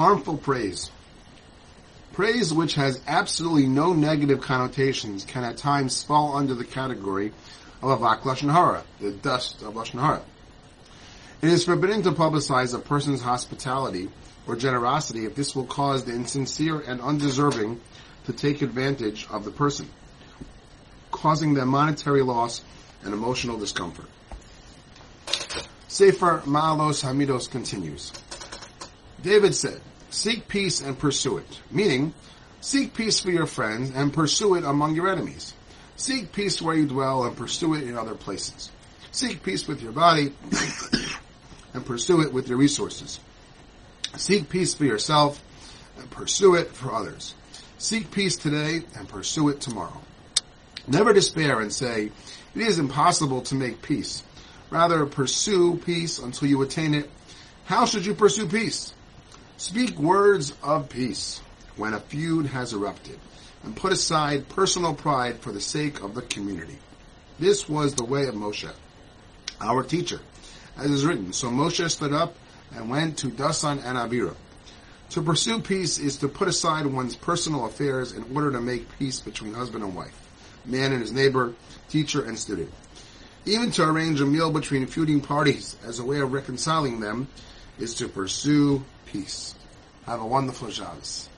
harmful praise. Praise which has absolutely no negative connotations can at times fall under the category of avak lashon hara, the dust of lashon hara. It is forbidden to publicize a person's hospitality or generosity if this will cause the insincere and undeserving to take advantage of the person, causing them monetary loss and emotional discomfort. Sefer Ma'alos Hamidos continues. David said, seek peace and pursue it, meaning, seek peace for your friends and pursue it among your enemies. Seek peace where you dwell and pursue it in other places. Seek peace with your body and pursue it with your resources. Seek peace for yourself and pursue it for others. Seek peace today and pursue it tomorrow. Never despair and say, it is impossible to make peace. Rather, pursue peace until you attain it. How should you pursue peace? Speak words of peace when a feud has erupted, and put aside personal pride for the sake of the community. This was the way of Moshe, our teacher. As is written, so Moshe stood up and went to Dasan and Aviram. To pursue peace is to put aside one's personal affairs in order to make peace between husband and wife, man and his neighbor, teacher and student. Even to arrange a meal between feuding parties as a way of reconciling them is to pursue peace. Have a wonderful Shabbos.